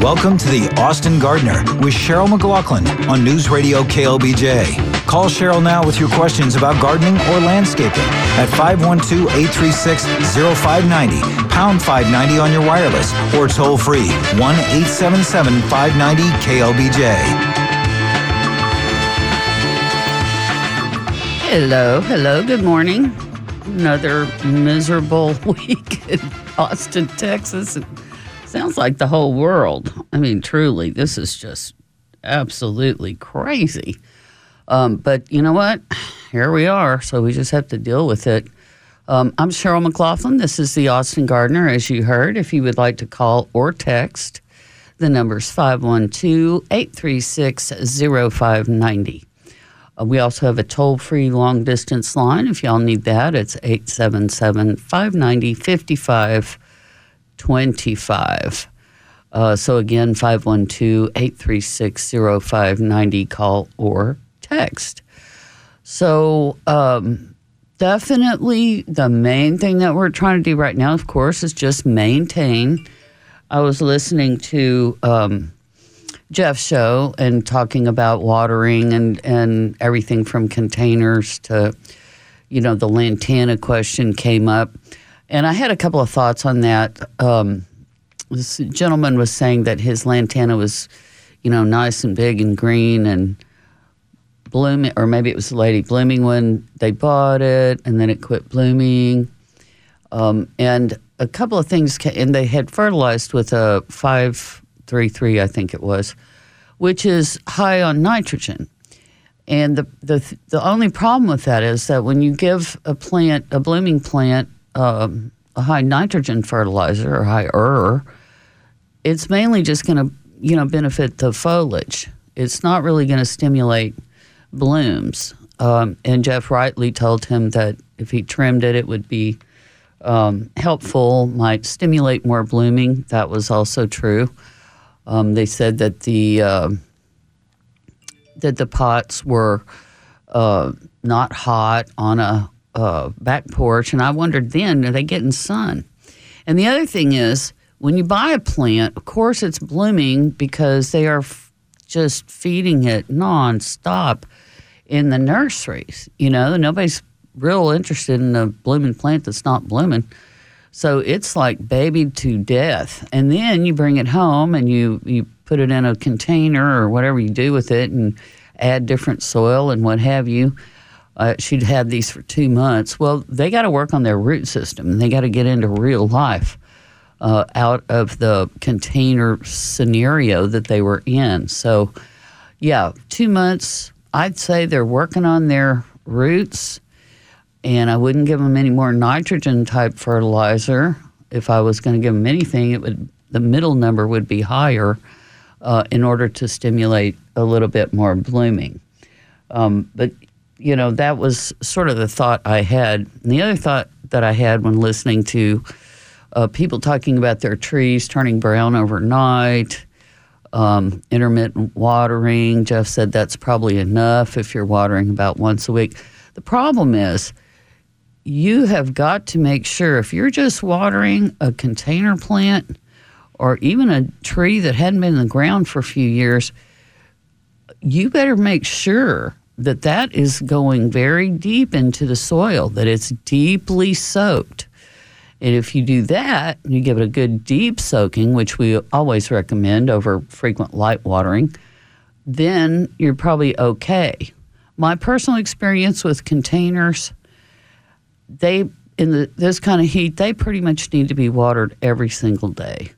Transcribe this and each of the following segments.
Welcome to the Austin Gardener with Cheryl McLaughlin on News Radio KLBJ. Call Cheryl now with your questions about gardening or landscaping at 512-836-0590, pound 590 on your wireless, or toll free 1-877-590-KLBJ. Hello, hello, good morning. Another miserable week in Austin, Texas. Sounds like the whole world. I mean, truly, this is just absolutely crazy. Um, but you know what? Here we are. So we just have to deal with it. Um, I'm Cheryl McLaughlin. This is the Austin Gardener, as you heard. If you would like to call or text, the number is 512 836 0590. Uh, we also have a toll free long distance line. If y'all need that, it's 877 590 5525. Uh, so again, 512 836 0590, call or text. So, um, definitely the main thing that we're trying to do right now, of course, is just maintain. I was listening to um, Jeff's show and talking about watering and, and everything from containers to, you know, the lantana question came up. And I had a couple of thoughts on that. Um, this gentleman was saying that his lantana was, you know, nice and big and green and blooming, or maybe it was the lady blooming when they bought it, and then it quit blooming. Um, and a couple of things, and they had fertilized with a five three three, I think it was, which is high on nitrogen. And the, the the only problem with that is that when you give a plant, a blooming plant, um, a high nitrogen fertilizer or higher, it's mainly just going to you know benefit the foliage. It's not really going to stimulate blooms. Um, and Jeff rightly told him that if he trimmed it, it would be um, helpful, might stimulate more blooming. That was also true. Um, they said that the uh, that the pots were uh, not hot on a uh, back porch, and I wondered then, are they getting sun? And the other thing is, when you buy a plant, of course it's blooming because they are f- just feeding it nonstop in the nurseries. You know, nobody's real interested in a blooming plant that's not blooming. So it's like babied to death. And then you bring it home and you, you put it in a container or whatever you do with it and add different soil and what have you. Uh, she'd had these for two months. Well, they got to work on their root system and they got to get into real life uh, out of the container scenario that they were in. So, yeah, two months. I'd say they're working on their roots, and I wouldn't give them any more nitrogen type fertilizer. If I was going to give them anything, it would the middle number would be higher uh, in order to stimulate a little bit more blooming. Um, but you know, that was sort of the thought I had. And the other thought that I had when listening to uh, people talking about their trees turning brown overnight, um, intermittent watering. Jeff said that's probably enough if you're watering about once a week. The problem is, you have got to make sure if you're just watering a container plant or even a tree that hadn't been in the ground for a few years, you better make sure that that is going very deep into the soil, that it's deeply soaked. And if you do that, you give it a good deep soaking, which we always recommend over frequent light watering, then you're probably okay. My personal experience with containers, they in the, this kind of heat, they pretty much need to be watered every single day.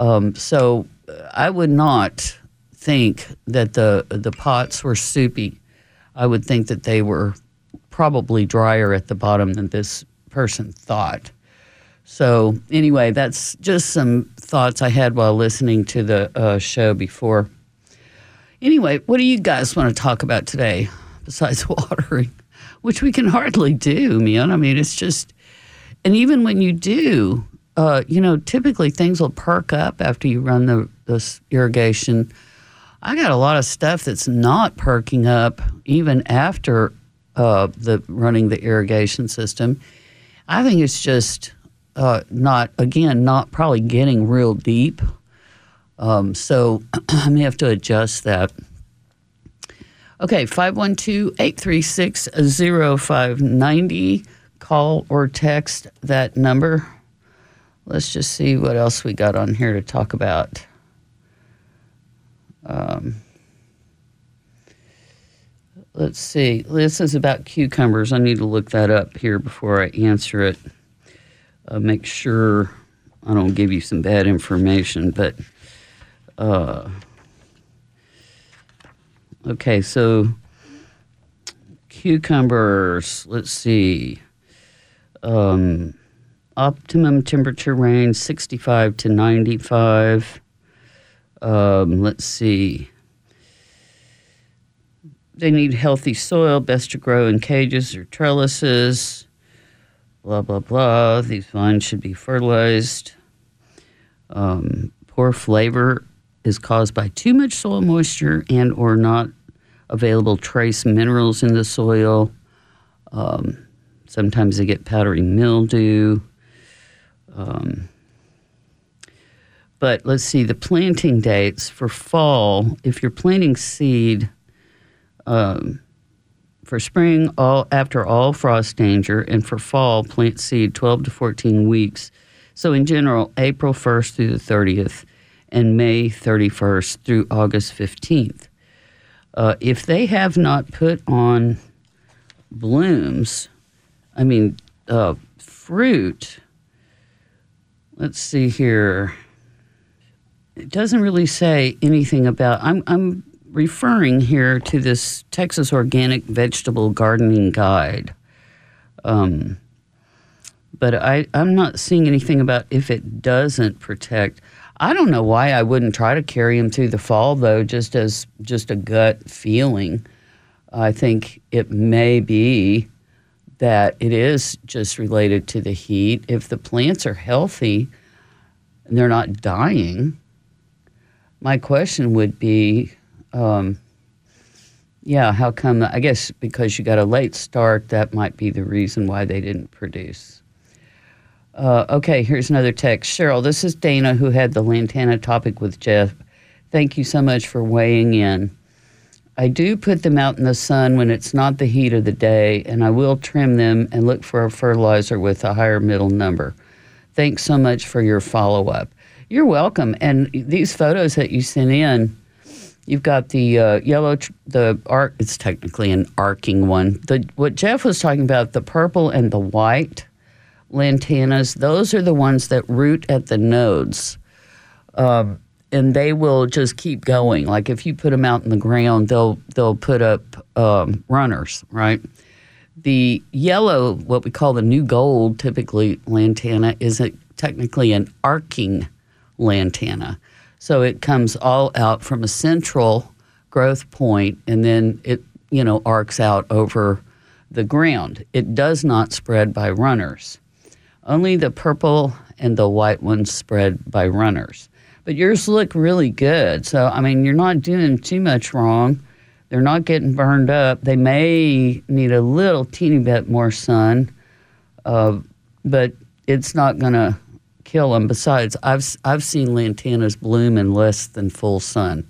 Um, so I would not think that the the pots were soupy I would think that they were probably drier at the bottom than this person thought. So, anyway, that's just some thoughts I had while listening to the uh, show before. Anyway, what do you guys want to talk about today besides watering? Which we can hardly do, man. I mean, it's just, and even when you do, uh, you know, typically things will perk up after you run the irrigation I got a lot of stuff that's not perking up even after uh, the running the irrigation system. I think it's just uh, not again not probably getting real deep. Um, so I may have to adjust that. Okay, 512 836 0590. Call or text that number. Let's just see what else we got on here to talk about. Um, let's see. This is about cucumbers. I need to look that up here before I answer it. Uh, make sure I don't give you some bad information, but. Uh, okay, so cucumbers, let's see. Um, optimum temperature range 65 to 95. Um, let's see. They need healthy soil, best to grow in cages or trellises. Blah, blah, blah. These vines should be fertilized. Um, poor flavor is caused by too much soil moisture and or not available trace minerals in the soil. Um, sometimes they get powdery mildew. Um, but let's see the planting dates for fall. If you're planting seed um, for spring, all after all frost danger, and for fall, plant seed 12 to 14 weeks. So in general, April 1st through the 30th, and May 31st through August 15th. Uh, if they have not put on blooms, I mean uh, fruit let's see here. It doesn't really say anything about. I'm I'm referring here to this Texas Organic Vegetable Gardening Guide. Um, but I, I'm not seeing anything about if it doesn't protect. I don't know why I wouldn't try to carry them through the fall, though, just as just a gut feeling. I think it may be that it is just related to the heat. If the plants are healthy and they're not dying, my question would be, um, yeah, how come? I guess because you got a late start, that might be the reason why they didn't produce. Uh, okay, here's another text. Cheryl, this is Dana who had the lantana topic with Jeff. Thank you so much for weighing in. I do put them out in the sun when it's not the heat of the day, and I will trim them and look for a fertilizer with a higher middle number. Thanks so much for your follow up. You're welcome. And these photos that you sent in, you've got the uh, yellow, the arc. It's technically an arcing one. The what Jeff was talking about, the purple and the white lantanas. Those are the ones that root at the nodes. Um, and they will just keep going. Like if you put them out in the ground, they'll they'll put up um, runners, right? The yellow, what we call the new gold, typically lantana, is a, technically an arcing lantana. So it comes all out from a central growth point, and then it you know arcs out over the ground. It does not spread by runners. Only the purple and the white ones spread by runners but yours look really good. So, I mean, you're not doing too much wrong. They're not getting burned up. They may need a little teeny bit more sun, uh, but it's not going to kill them. Besides, I've, I've seen lantanas bloom in less than full sun.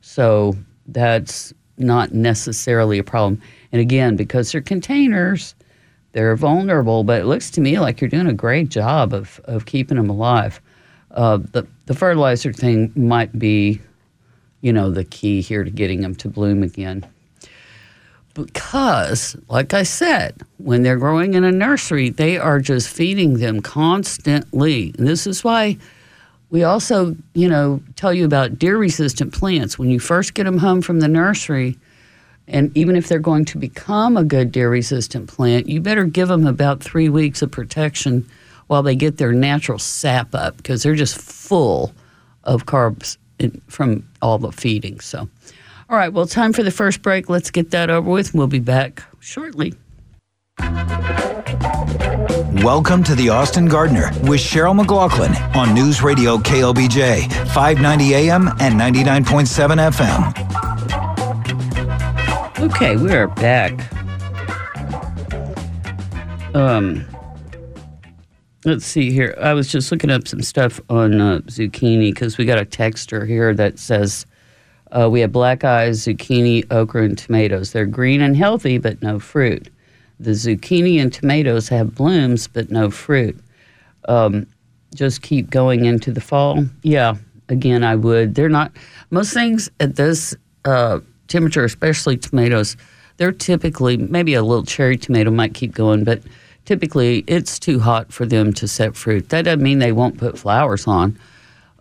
So that's not necessarily a problem. And again, because they're containers, they're vulnerable, but it looks to me like you're doing a great job of, of keeping them alive. Uh, the the fertilizer thing might be, you know, the key here to getting them to bloom again. Because, like I said, when they're growing in a nursery, they are just feeding them constantly. And this is why we also, you know, tell you about deer resistant plants. When you first get them home from the nursery, and even if they're going to become a good deer resistant plant, you better give them about three weeks of protection while they get their natural sap up because they're just full of carbs in, from all the feeding. So, all right, well, time for the first break. Let's get that over with. We'll be back shortly. Welcome to the Austin Gardener with Cheryl McLaughlin on News Radio KLBJ, 590 AM and 99.7 FM. Okay, we are back. Um, let's see here. I was just looking up some stuff on uh, zucchini because we got a texter here that says uh, we have black eyes, zucchini, okra, and tomatoes. They're green and healthy, but no fruit. The zucchini and tomatoes have blooms, but no fruit. Um, just keep going into the fall. Yeah, again, I would. They're not, most things at this uh, temperature, especially tomatoes, they're typically, maybe a little cherry tomato might keep going, but typically it's too hot for them to set fruit. That doesn't mean they won't put flowers on.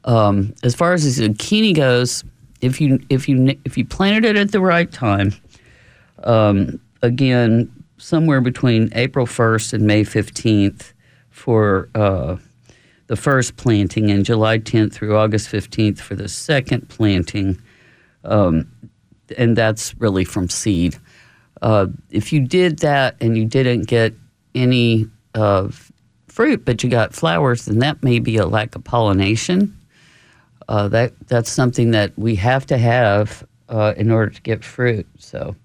Um, as far as the zucchini goes, if you if you if you planted it at the right time, um, again, somewhere between April first and May fifteenth for uh, the first planting, and July tenth through August fifteenth for the second planting, um, and that's really from seed. Uh, if you did that and you didn't get any uh, fruit, but you got flowers, then that may be a lack of pollination. Uh, that that's something that we have to have uh, in order to get fruit. So,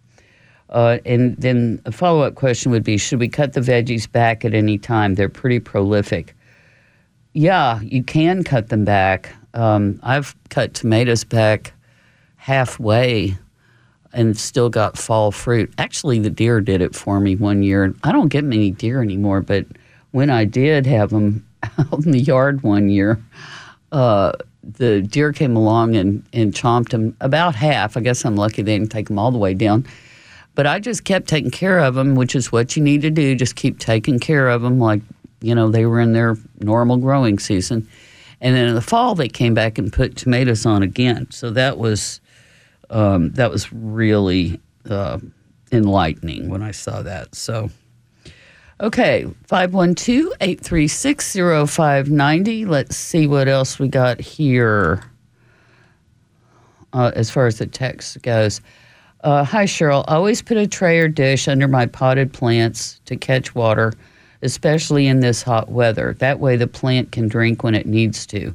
uh, and then a follow up question would be: Should we cut the veggies back at any time? They're pretty prolific. Yeah, you can cut them back. Um, I've cut tomatoes back halfway and still got fall fruit. Actually, the deer did it for me one year. I don't get many deer anymore, but when I did have them out in the yard one year, uh, the deer came along and, and chomped them about half. I guess I'm lucky they didn't take them all the way down. But I just kept taking care of them, which is what you need to do. Just keep taking care of them like, you know, they were in their normal growing season. And then in the fall, they came back and put tomatoes on again. So that was um, that was really uh, enlightening when I saw that. So, okay, 512 836 0590. Let's see what else we got here uh, as far as the text goes. Uh, Hi, Cheryl. Always put a tray or dish under my potted plants to catch water, especially in this hot weather. That way, the plant can drink when it needs to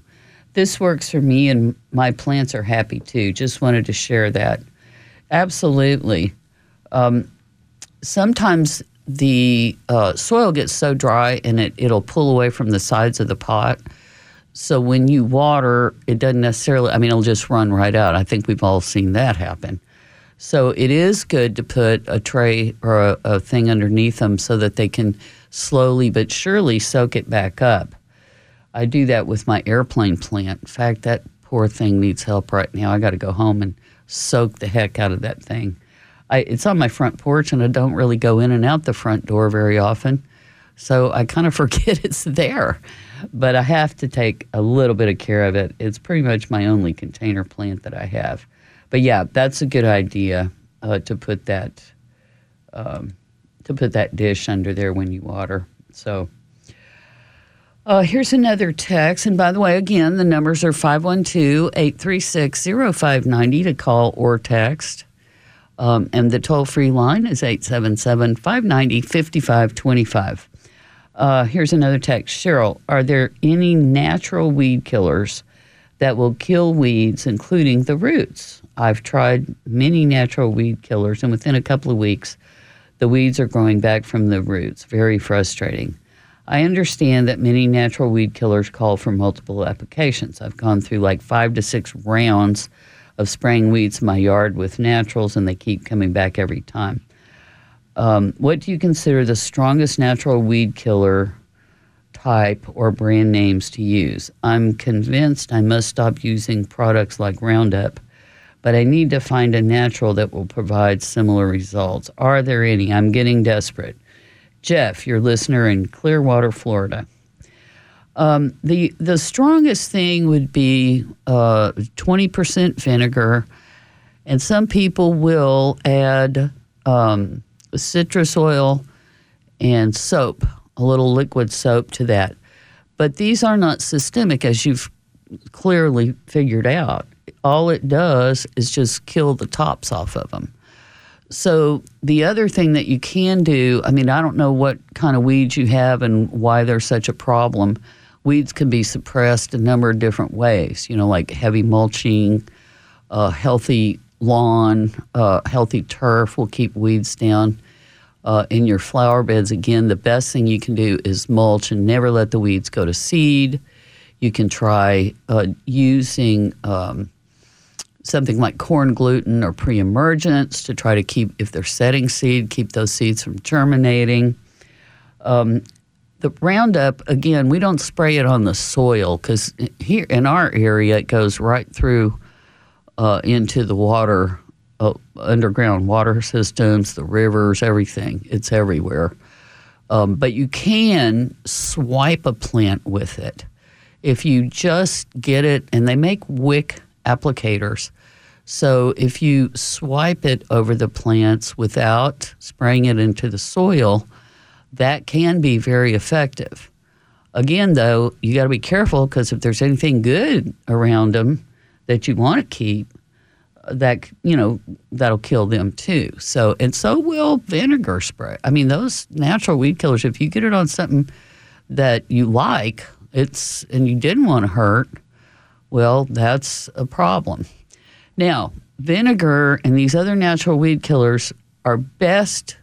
this works for me and my plants are happy too. Just wanted to share that. Absolutely. Um, sometimes the uh, soil gets so dry and it, it'll pull away from the sides of the pot. So when you water, it doesn't necessarily, I mean, it'll just run right out. I think we've all seen that happen. So it is good to put a tray or a, a thing underneath them so that they can slowly but surely soak it back up. I do that with my airplane plant. In fact, that poor thing needs help right now. I got to go home and soak the heck out of that thing. I, it's on my front porch, and I don't really go in and out the front door very often. So I kind of forget it's there. But I have to take a little bit of care of it. It's pretty much my only container plant that I have. But yeah, that's a good idea uh, to put that um, to put that dish under there when you water. So uh, here's another text. And by the way, again, the numbers are 512 836 0590 to call or text. Um, and the toll free line is 877 590 5525. Uh, here's another text Cheryl, are there any natural weed killers that will kill weeds, including the roots? I've tried many natural weed killers, and within a couple of weeks, the weeds are growing back from the roots. Very frustrating. I understand that many natural weed killers call for multiple applications. I've gone through like five to six rounds of spraying weeds in my yard with naturals, and they keep coming back every time. Um, what do you consider the strongest natural weed killer type or brand names to use? I'm convinced I must stop using products like Roundup, but I need to find a natural that will provide similar results. Are there any? I'm getting desperate. Jeff, your listener in Clearwater, Florida. Um, the the strongest thing would be uh, twenty percent vinegar, and some people will add um, citrus oil and soap, a little liquid soap to that. But these are not systemic, as you've clearly figured out. All it does is just kill the tops off of them. So the other thing that you can do, I mean, I don't know what kind of weeds you have and why they're such a problem. Weeds can be suppressed a number of different ways, you know, like heavy mulching, uh, healthy lawn, uh, healthy turf will keep weeds down. uh, in your flower beds. Again, the best thing you can do is mulch and never let the weeds go to seed. You can try uh, using um, something like corn gluten or pre-emergence to try to keep, if they're setting seed, keep those seeds from germinating. Um, the Roundup, again, we don't spray it on the soil because here in our area it goes right through uh, into the water, uh, underground water systems, the rivers, everything. It's everywhere. Um, but you can swipe a plant with it. If you just get it, and they make wick applicators. So if you swipe it over the plants without spraying it into the soil, that can be very effective. Again, though, you got to be careful because if there's anything good around them that you want to keep, uh, that you know that'll kill them too. So and so will vinegar spray. I mean, those natural weed killers. If you get it on something that you like, it's and you didn't want to hurt, well, that's a problem. Now, vinegar and these other natural weed killers are best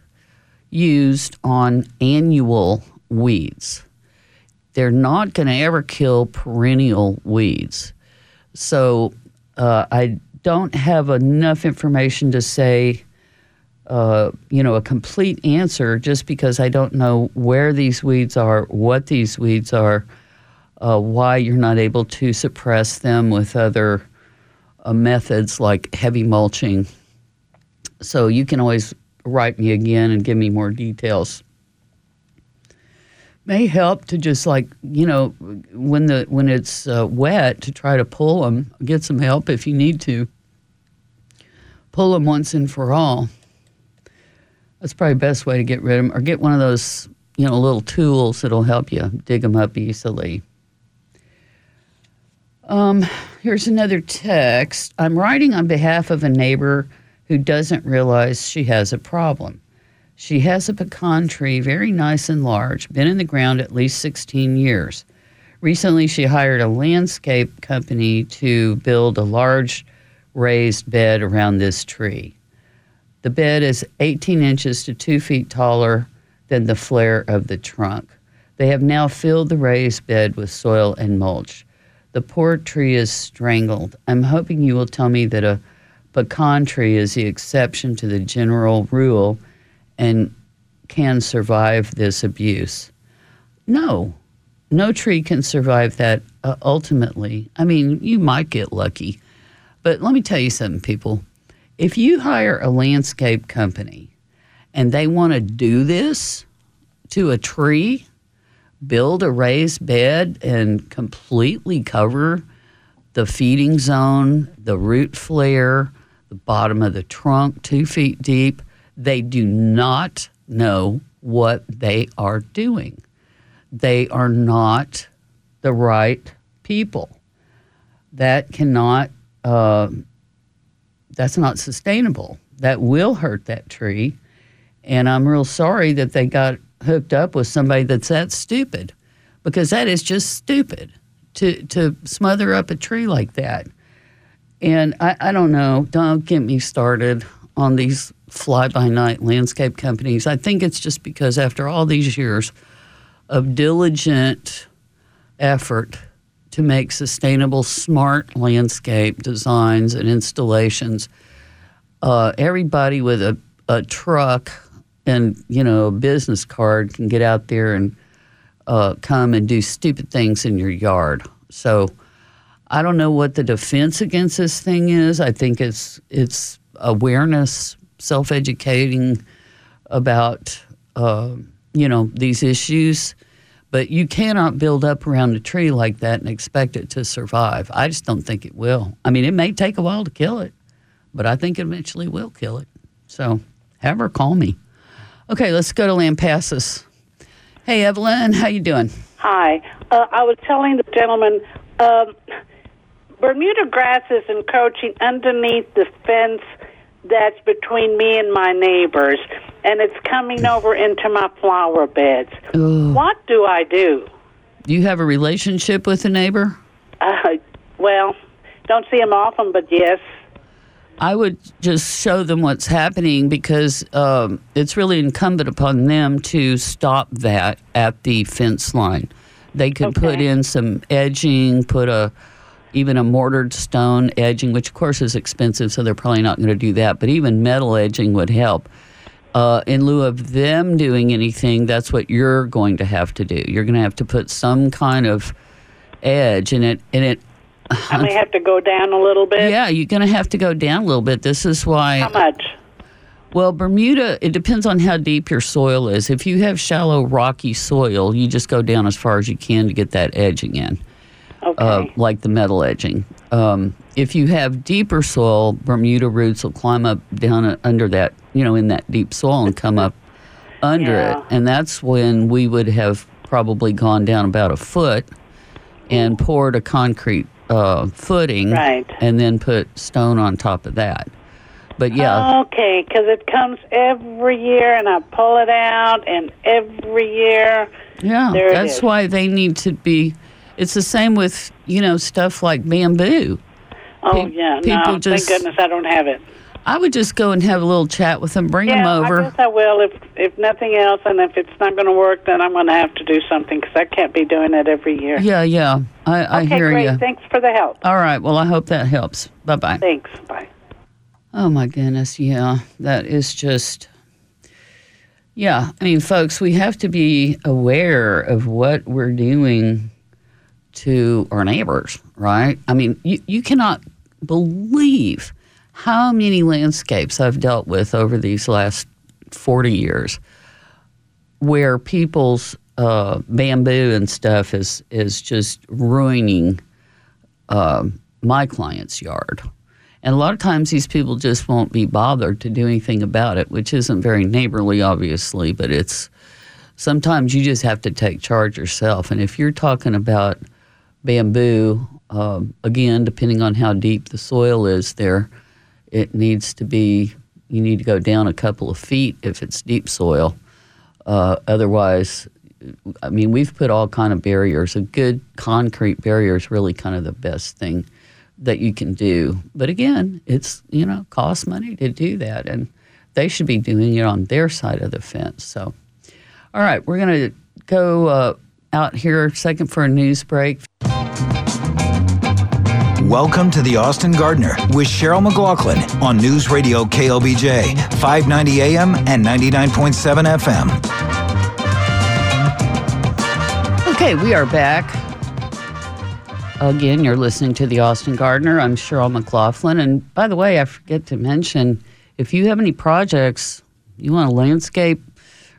used on annual weeds. They're not going to ever kill perennial weeds. So uh, I don't have enough information to say, uh, you know, a complete answer just because I don't know where these weeds are, what these weeds are, uh, why you're not able to suppress them with other uh, methods like heavy mulching. So you can always write me again and give me more details. May help to just like you know when the when it's uh, wet to try to pull them, get some help if you need to. Pull them once and for all. That's probably the best way to get rid of them, or get one of those you know little tools that'll help you dig them up easily. Um, here's another text. I'm writing on behalf of a neighbor who doesn't realize she has a problem. She has a pecan tree, very nice and large, been in the ground at least 16 years. Recently, she hired a landscape company to build a large raised bed around this tree. The bed is 18 inches to 2 feet taller than the flare of the trunk. They have now filled the raised bed with soil and mulch. The poor tree is strangled. I'm hoping you will tell me that a pecan tree is the exception to the general rule and can survive this abuse. No, no tree can survive that uh, ultimately. I mean, you might get lucky. But let me tell you something, people. If you hire a landscape company and they want to do this to a tree, build a raised bed and completely cover the feeding zone, the root flare, the bottom of the trunk, two feet deep. They do not know what they are doing. They are not the right people. That cannot, uh, that's not sustainable. That will hurt that tree. And I'm real sorry that they got hooked up with somebody that's that stupid because that is just stupid to, to smother up a tree like that. And I, I don't know, don't get me started on these fly by night landscape companies. I think it's just because after all these years of diligent effort to make sustainable, smart landscape designs and installations, uh, everybody with a, a truck and you know a business card can get out there and uh, come and do stupid things in your yard. So I don't know what the defense against this thing is. I think it's it's awareness, self educating about uh, you know these issues. But you cannot build up around a tree like that and expect it to survive. I just don't think it will. I mean, it may take a while to kill it, but I think it eventually will kill it. So have her call me. Okay, let's go to Lampasas. Hey, Evelyn, how you doing? Hi. Uh, I was telling the gentleman um, Bermuda grass is encroaching underneath the fence that's between me and my neighbors, and it's coming over into my flower beds. Ugh. What do I do? Do you have a relationship with a neighbor? Uh, well, don't see him often, but yes. I would just show them what's happening because um, it's really incumbent upon them to stop that at the fence line. They could put in some edging, put a even a mortared stone edging, which of course is expensive, so they're probably not going to do that. But even metal edging would help. Uh, in lieu of them doing anything, that's what you're going to have to do. You're going to have to put some kind of edge in it, and it. I may have to go down a little bit. Yeah, you're going to have to go down a little bit. This is why. How much? Well, Bermuda, it depends on how deep your soil is. If you have shallow, rocky soil, you just go down as far as you can to get that edging in, Okay. uh, like the metal edging. Um, if you have deeper soil, Bermuda roots will climb up down under that, you know, in that deep soil and come up under Yeah. it. And that's when we would have probably gone down about a foot and poured a concrete uh, footing Right. and then put stone on top of that. But yeah, Okay, because it comes every year, and I pull it out, and every year. Yeah, There that's why they need to be. It's the same with you know stuff like bamboo. Oh Pe- yeah, people no, just- thank goodness I don't have it. I would just go and have a little chat with them, bring Yeah, them I over. guess I will if if nothing else, and if it's not going to work, then I'm going to have to do something because I can't be doing it every year. Yeah, yeah, I, I okay, hear great. you. Thanks for the help. All right, well, I hope that helps. Bye bye. Thanks. Bye. Oh my goodness, yeah, that is just. Yeah, I mean, folks, we have to be aware of what we're doing to our neighbors, right? I mean, you, you cannot believe how many landscapes I've dealt with over these last 40 years where people's uh, bamboo and stuff is, is just ruining uh, my client's yard. And a lot of times these people just won't be bothered to do anything about it, which isn't very neighborly, obviously, but it's sometimes you just have to take charge yourself. And if you're talking about bamboo, um, again, depending on how deep the soil is there, it needs to be, you need to go down a couple of feet if it's deep soil. Uh, otherwise, I mean, we've put all kind of barriers. A good concrete barrier is really kind of the best thing that you can do. But again, it's you know costs money to do that, and they should be doing it on their side of the fence. So, all right, we're gonna go uh, out here second for a news break. Welcome to the Austin Gardener with Cheryl McLaughlin on News Radio KLBJ, 590 AM and 99.7 FM. Okay, we are back. Again, you're listening to the Austin Gardener. I'm Cheryl McLaughlin. And by the way, I forget to mention if you have any projects, you want a landscape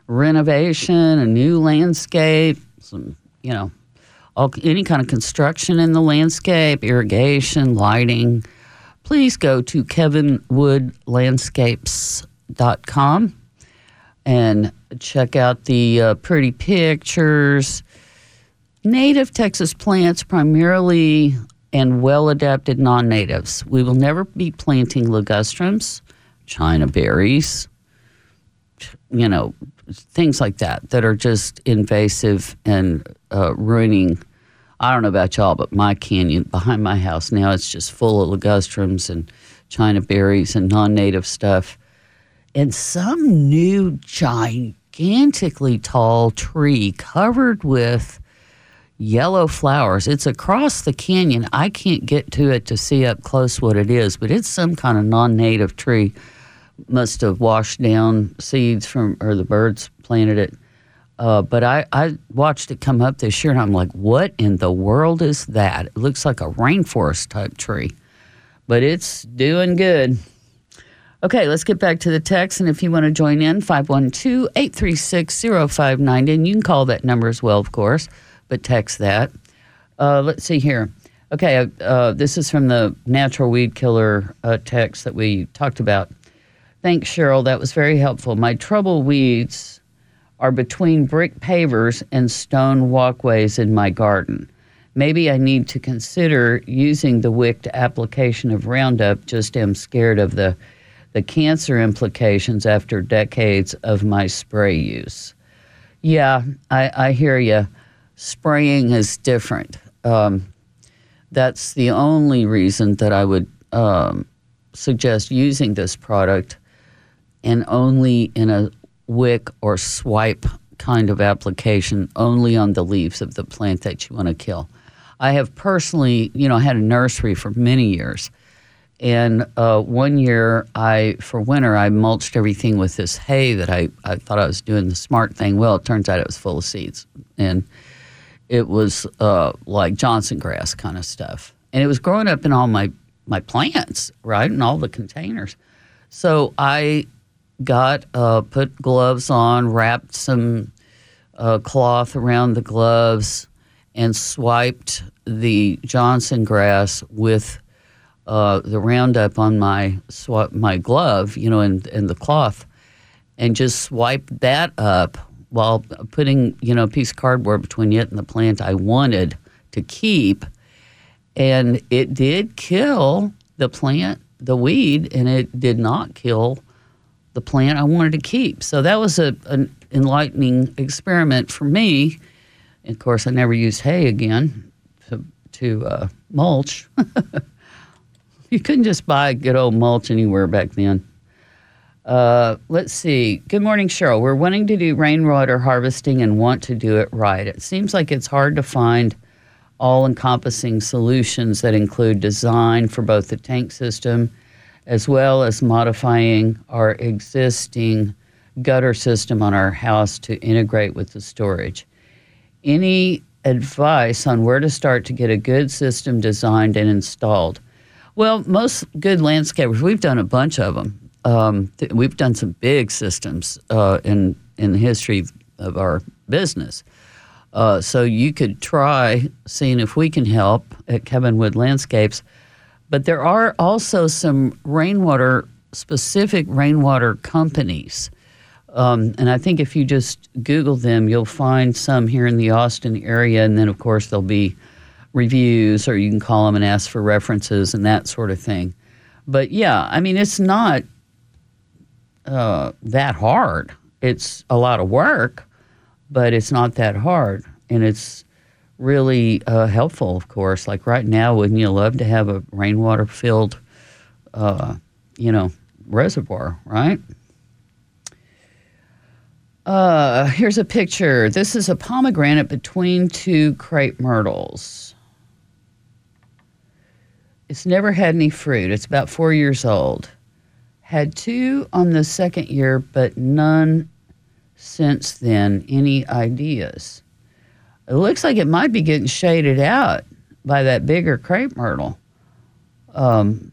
renovation, a new landscape, some, you know, all, any kind of construction in the landscape, irrigation, lighting, please go to kevinwoodlandscapes.com and check out the uh, pretty pictures native Texas plants primarily and well adapted non natives. We will never be planting ligustrums, China berries, you know, things like that that are just invasive and uh, ruining. I don't know about y'all, but my canyon behind my house now it's just full of ligustrums and China berries and non native stuff. And some new gigantically tall tree covered with yellow flowers. It's across the canyon. I can't get to it to see up close what it is, but it's some kind of non-native tree. Must have washed down seeds from, or the birds planted it. Uh, but I, I watched it come up this year, and I'm like, what in the world is that? It looks like a rainforest type tree, but it's doing good. Okay, let's get back to the text. And if you want to join in, 512 836 0590. And you can call that number as well, of course, but text that. Uh, let's see here. Okay, uh, this is from the natural weed killer uh, text that we talked about. Thanks, Cheryl. That was very helpful. My trouble weeds are between brick pavers and stone walkways in my garden. Maybe I need to consider using the wicked application of Roundup, just am scared of the, the cancer implications after decades of my spray use. Yeah, I, I hear you. Spraying is different. Um, that's the only reason that I would um, suggest using this product and only in a wick or swipe kind of application, only on the leaves of the plant that you want to kill. I have personally, you know, had a nursery for many years. And uh, one year, I for winter, I mulched everything with this hay that I, I thought I was doing the smart thing. Well, it turns out it was full of seeds, and it was uh, like Johnson grass kind of stuff, and it was growing up in all my my plants, right, in all the containers. So I got uh, put gloves on, wrapped some uh, cloth around the gloves, and swiped the Johnson grass with uh, the Roundup on my sw- my glove, you know, and, and the cloth, and just swiped that up while putting, you know, a piece of cardboard between it and the plant I wanted to keep. And it did kill the plant, the weed, and it did not kill the plant I wanted to keep. So that was a, an enlightening experiment for me. And of course, I never used hay again to, to uh, mulch. you couldn't just buy good old mulch anywhere back then. Uh, let's see. Good morning, Cheryl. We're wanting to do rainwater harvesting and want to do it right. It seems like it's hard to find all encompassing solutions that include design for both the tank system as well as modifying our existing gutter system on our house to integrate with the storage. Any advice on where to start to get a good system designed and installed? Well, most good landscapers, we've done a bunch of them. Um, th- we've done some big systems uh, in in the history of our business. Uh, so you could try seeing if we can help at Kevin Wood Landscapes. But there are also some rainwater specific rainwater companies. Um, and I think if you just Google them, you'll find some here in the Austin area. And then, of course, there'll be reviews, or you can call them and ask for references and that sort of thing. But yeah, I mean, it's not uh, that hard. It's a lot of work, but it's not that hard. And it's really uh, helpful, of course. Like right now, wouldn't you love to have a rainwater filled, uh, you know, reservoir, right? Uh, here's a picture. This is a pomegranate between two crepe myrtles. It's never had any fruit. It's about four years old. Had two on the second year, but none since then. Any ideas? It looks like it might be getting shaded out by that bigger crepe myrtle. Um,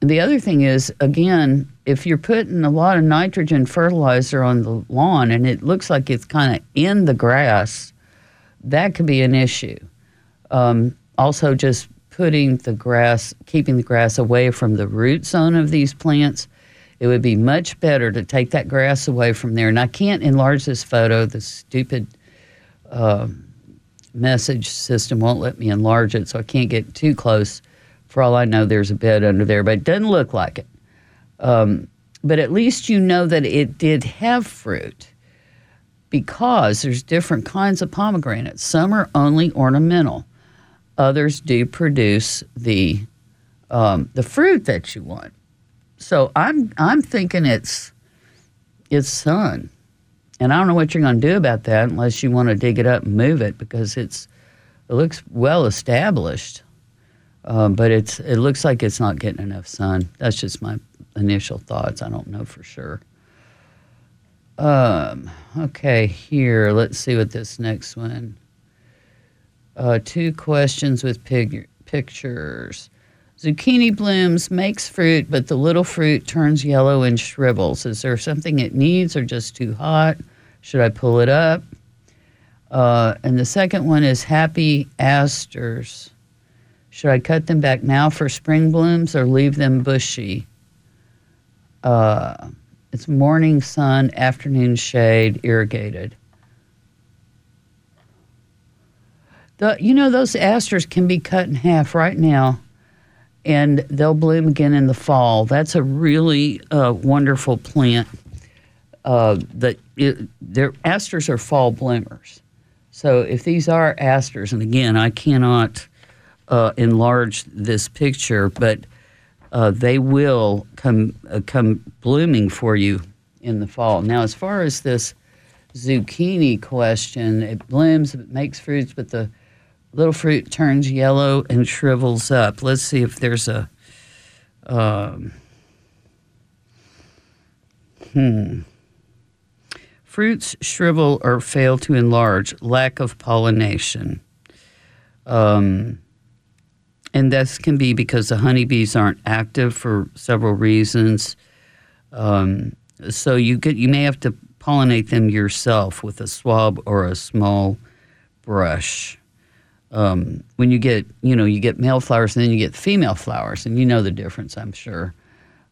the other thing is, again, if you're putting a lot of nitrogen fertilizer on the lawn and it looks like it's kind of in the grass, that could be an issue. Um, also, just putting the grass, keeping the grass away from the root zone of these plants, it would be much better to take that grass away from there. And I can't enlarge this photo. The stupid uh, message system won't let me enlarge it, so I can't get too close. For all I know, there's a bed under there, but it doesn't look like it. Um, but at least you know that it did have fruit because there's different kinds of pomegranates. Some are only ornamental. Others do produce the um, the fruit that you want. So I'm I'm thinking it's it's sun, and I don't know what you're going to do about that unless you want to dig it up and move it because it's it looks well established, um, but it's it looks like it's not getting enough sun. That's just my initial thoughts. I don't know for sure. Um, okay, here, let's see what this next one. Uh, two questions with pig- pictures. Zucchini blooms, makes fruit, but the little fruit turns yellow and shrivels. Is there something it needs or just too hot? Should I pull it up? Uh, and the second one is happy asters. Should I cut them back now for spring blooms or leave them bushy? Uh, it's morning sun, afternoon shade, irrigated. The, you know, those asters can be cut in half right now, and they'll bloom again in the fall. That's a really uh, wonderful plant. Uh, that their asters are fall bloomers. So if these are asters, and again, I cannot uh, enlarge this picture, but uh, they will come uh, come blooming for you in the fall. Now, as far as this zucchini question, it blooms, it makes fruits, but the little fruit turns yellow and shrivels up. Let's see if there's a. Um, hmm. Fruits shrivel or fail to enlarge, lack of pollination. Um, and this can be because the honeybees aren't active for several reasons. Um, so you get you may have to pollinate them yourself with a swab or a small brush. Um, when you get you know you get male flowers and then you get female flowers and you know the difference I'm sure,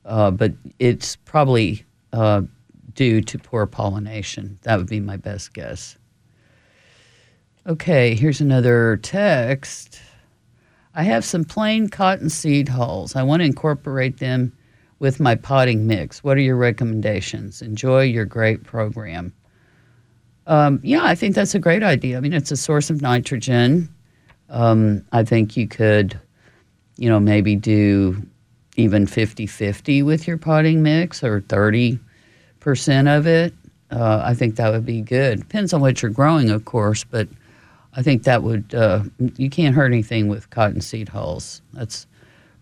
uh, but it's probably uh, due to poor pollination. That would be my best guess. Okay, here's another text. I have some plain cotton seed hulls. I want to incorporate them with my potting mix. What are your recommendations? Enjoy your great program. Um, yeah, I think that's a great idea. I mean, it's a source of nitrogen. Um, I think you could, you know, maybe do even 50 50 with your potting mix or 30% of it. Uh, I think that would be good. Depends on what you're growing, of course, but I think that would, uh, you can't hurt anything with cottonseed hulls. That's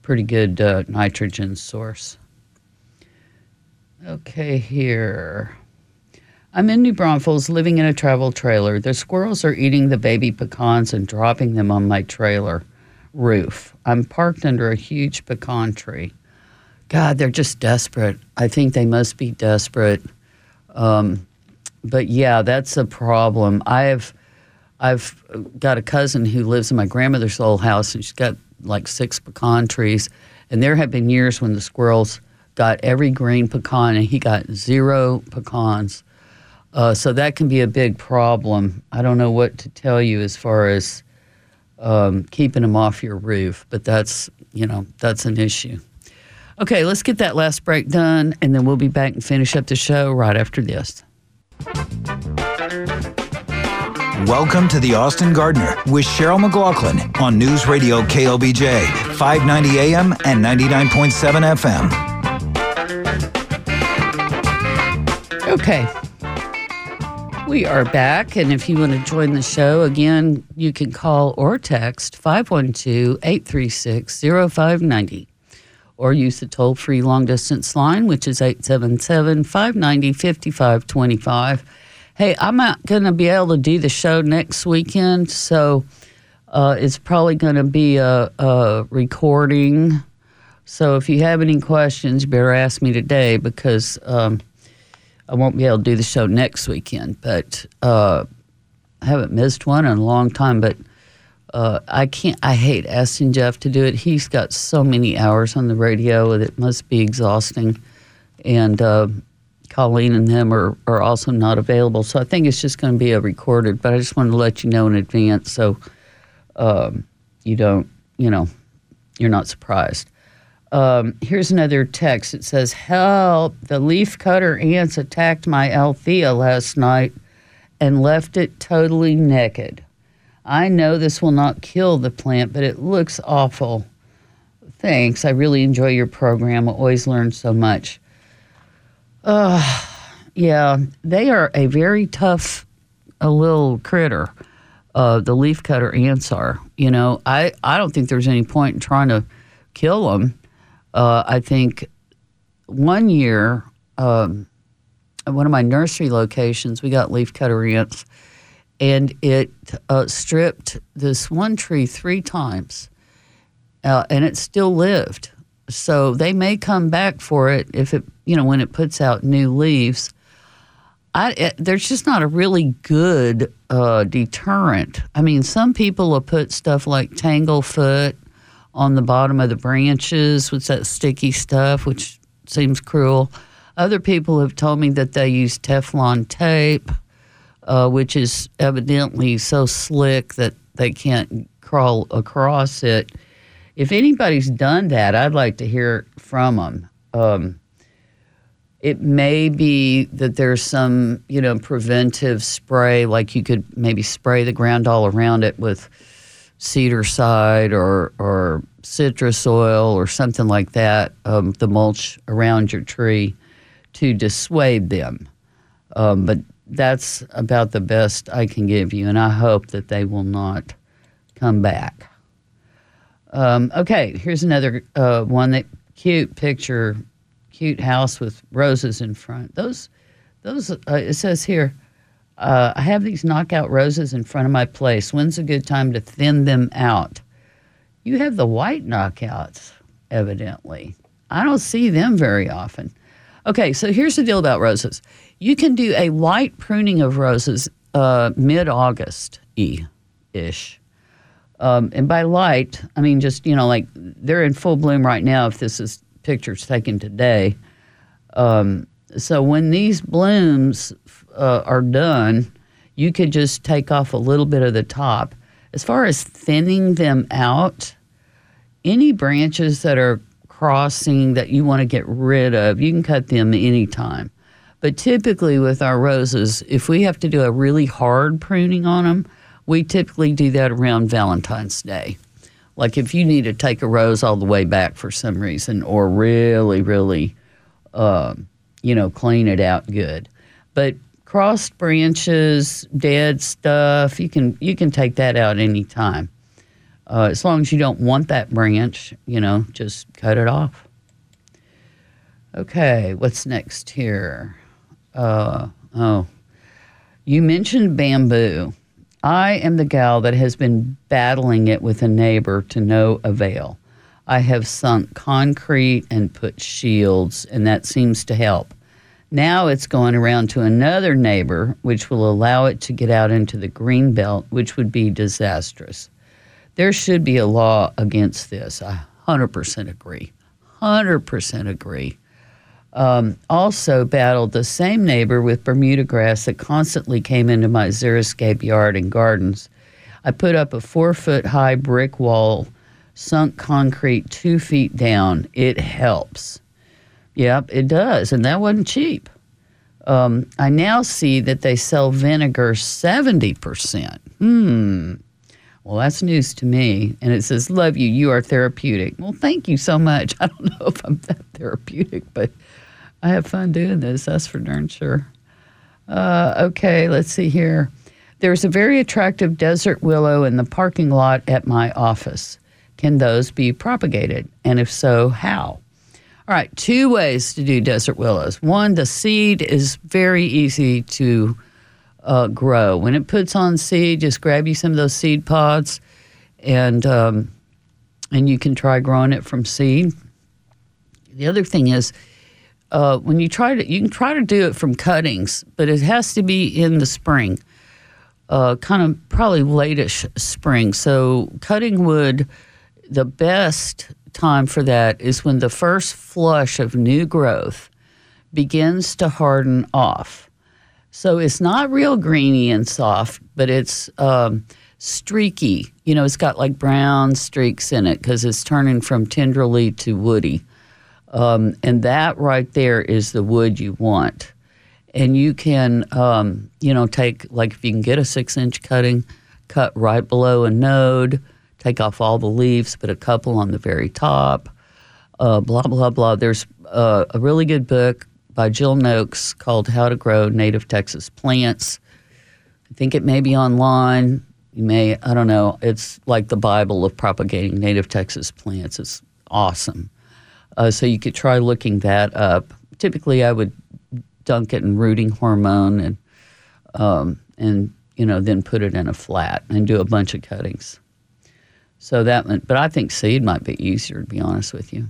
pretty good uh, nitrogen source. Okay, here. I'm in New Braunfels living in a travel trailer. The squirrels are eating the baby pecans and dropping them on my trailer roof. I'm parked under a huge pecan tree. God, they're just desperate. I think they must be desperate. Um, but yeah, that's a problem. I have I've got a cousin who lives in my grandmother's old house, and she's got like six pecan trees. And there have been years when the squirrels got every green pecan, and he got zero pecans. Uh, so that can be a big problem. I don't know what to tell you as far as um, keeping them off your roof, but that's you know that's an issue. Okay, let's get that last break done, and then we'll be back and finish up the show right after this. Welcome to the Austin Gardener with Cheryl McLaughlin on News Radio KLBJ, 590 AM and 99.7 FM. Okay. We are back, and if you want to join the show, again, you can call or text 512 836 0590 or use the toll free long distance line, which is 877 590 5525. Hey, I'm not going to be able to do the show next weekend, so uh, it's probably going to be a, a, recording. So if you have any questions, you better ask me today because um, I won't be able to do the show next weekend. But uh, I haven't missed one in a long time. But uh, I can't. I hate asking Jeff to do it. He's got so many hours on the radio that it must be exhausting, and uh, Colleen and them are, are also not available. So I think it's just going to be a recorded, but I just wanted to let you know in advance so um, you don't, you know, you're not surprised. Um, here's another text. It says, Help, the leaf cutter ants attacked my Althea last night and left it totally naked. I know this will not kill the plant, but it looks awful. Thanks. I really enjoy your program. I always learn so much. Uh, yeah, they are a very tough, a little critter. Uh, the leafcutter ants are. You know, I, I don't think there's any point in trying to kill them. Uh, I think one year, um, at one of my nursery locations, we got leafcutter ants, and it uh, stripped this one tree three times, uh, and it still lived. So they may come back for it if it, you know, when it puts out new leaves. I, it, there's just not a really good uh, deterrent. I mean, some people will put stuff like tanglefoot on the bottom of the branches with that sticky stuff, which seems cruel. Other people have told me that they use Teflon tape, uh, which is evidently so slick that they can't crawl across it if anybody's done that, I'd like to hear from them. Um, it may be that there's some, you know, preventive spray, like you could maybe spray the ground all around it with Cedarcide or or citrus oil or something like that, um, the mulch around your tree to dissuade them. Um, but that's about the best I can give you, and I hope that they will not come back. Um, okay, here's another uh, one that cute picture, cute house with roses in front. Those, those. Uh, it says here, uh, I have these knockout roses in front of my place. When's a good time to thin them out? You have the white knockouts, evidently. I don't see them very often. Okay, so here's the deal about roses. You can do a light pruning of roses uh, mid August e ish. Um, and by light, I mean just, you know, like they're in full bloom right now if this is pictures taken today. Um, so when these blooms uh, are done, you could just take off a little bit of the top. As far as thinning them out, any branches that are crossing that you want to get rid of, you can cut them anytime. But typically with our roses, if we have to do a really hard pruning on them, we typically do that around Valentine's Day. Like if you need to take a rose all the way back for some reason, or really, really, uh, you know, clean it out good. But crossed branches, dead stuff, you can you can take that out anytime. Uh, as long as you don't want that branch, you know, just cut it off. Okay, what's next here? Uh, oh, you mentioned bamboo. I am the gal that has been battling it with a neighbor to no avail. I have sunk concrete and put shields, and that seems to help. Now it's going around to another neighbor, which will allow it to get out into the green belt, which would be disastrous. There should be a law against this. I 100% agree. 100% agree um, also battled the same neighbor with Bermuda grass that constantly came into my xeriscape yard and gardens. I put up a four foot high brick wall, sunk concrete two feet down. It helps. Yep, it does. And that wasn't cheap. Um, I now see that they sell vinegar 70%. Hmm. Well, that's news to me. And it says, Love you. You are therapeutic. Well, thank you so much. I don't know if I'm that therapeutic, but I have fun doing this, that's for darn sure. Uh, okay, let's see here. There's a very attractive desert willow in the parking lot at my office. Can those be propagated? And if so, how? All right, two ways to do desert willows. One, the seed is very easy to uh, grow. When it puts on seed, just grab you some of those seed pods, and um, and you can try growing it from seed. The other thing is, uh, when you try to, you can try to do it from cuttings, but it has to be in the spring, uh, kind of probably lateish spring. So cutting wood, the best time for that is when the first flush of new growth begins to harden off. So it's not real greeny and soft, but it's um, streaky. You know, it's got like brown streaks in it because it's turning from tenderly to woody. Um, and that right there is the wood you want. And you can, um, you know, take, like if you can get a six inch cutting, cut right below a node, take off all the leaves, put a couple on the very top, uh, blah, blah, blah. There's uh, a really good book by Jill Nokes called How to Grow Native Texas Plants. I think it may be online. You may, I don't know. It's like the Bible of propagating native Texas plants. It's awesome. Uh, so you could try looking that up. Typically, I would dunk it in rooting hormone and um, and you know then put it in a flat and do a bunch of cuttings. So that, but I think seed might be easier to be honest with you.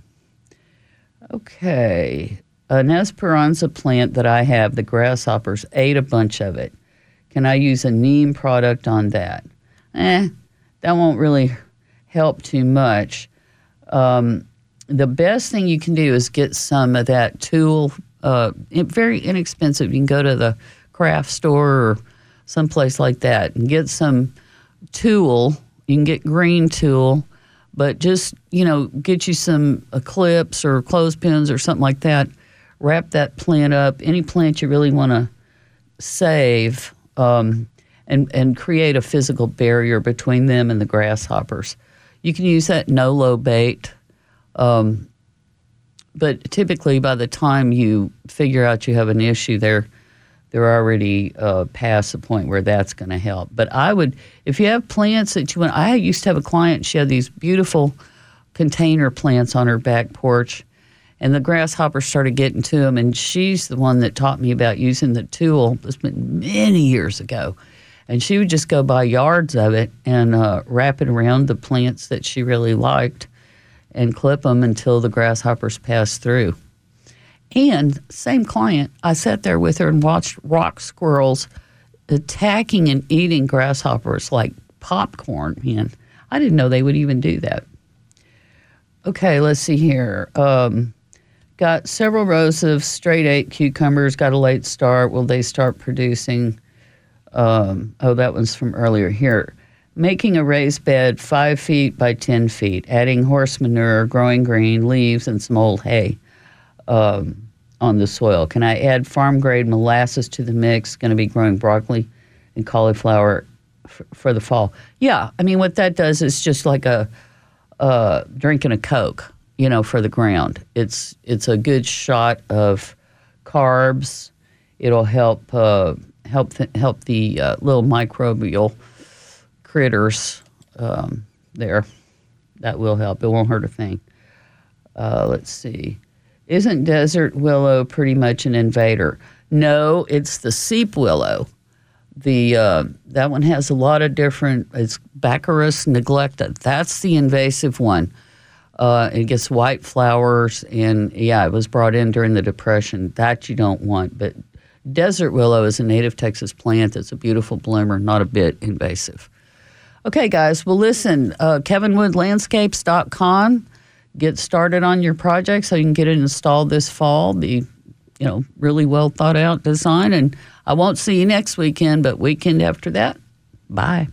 Okay, an Esperanza plant that I have, the grasshoppers ate a bunch of it. Can I use a neem product on that? Eh, that won't really help too much. Um, the best thing you can do is get some of that tulle. Uh, very inexpensive. You can go to the craft store or someplace like that and get some tulle. You can get green tulle, but just you know, get you some clips or clothespins or something like that. Wrap that plant up. Any plant you really want to save, um, and and create a physical barrier between them and the grasshoppers You can use that Nolo bait. Um, but typically, by the time you figure out you have an issue, they're they're already uh, past the point where that's going to help. But I would, if you have plants that you want, I used to have a client. She had these beautiful container plants on her back porch, and the grasshoppers started getting to them. And she's the one that taught me about using the tulle. It's been many years ago, and she would just go buy yards of it and uh, wrap it around the plants that she really liked and clip them until the grasshoppers pass through. And same client, I sat there with her and watched rock squirrels attacking and eating grasshoppers like popcorn. Man, I didn't know they would even do that. Okay, let's see here. Um, got several rows of straight eight cucumbers. Got a late start. Will they start producing? Um, oh, that one's from earlier here making a raised bed five feet by 10 feet, adding horse manure, growing green, leaves, and some old hay um, on the soil. Can I add farm grade molasses to the mix? Going to be growing broccoli and cauliflower f- for the fall. Yeah, I mean, what that does is just like a uh, drinking a Coke, you know, for the ground. It's, it's a good shot of carbs. It'll help, uh, help, th- help the uh, little microbial critters um, there. That will help. It won't hurt a thing. Uh, let's see. Isn't desert willow pretty much an invader? No, it's the seep willow. The uh, that one has a lot of different. It's Baccharis neglecta. That's the invasive one. Uh, it gets white flowers, and yeah, it was brought in during the depression. That you don't want. But desert willow is a native Texas plant. It's a beautiful bloomer, not a bit invasive. Okay, guys. Well, listen, uh, KevinWoodLandscapes.com. Get started on your project so you can get it installed this fall. Be, you know, really well thought out design. And I won't see you next weekend, but weekend after that, bye.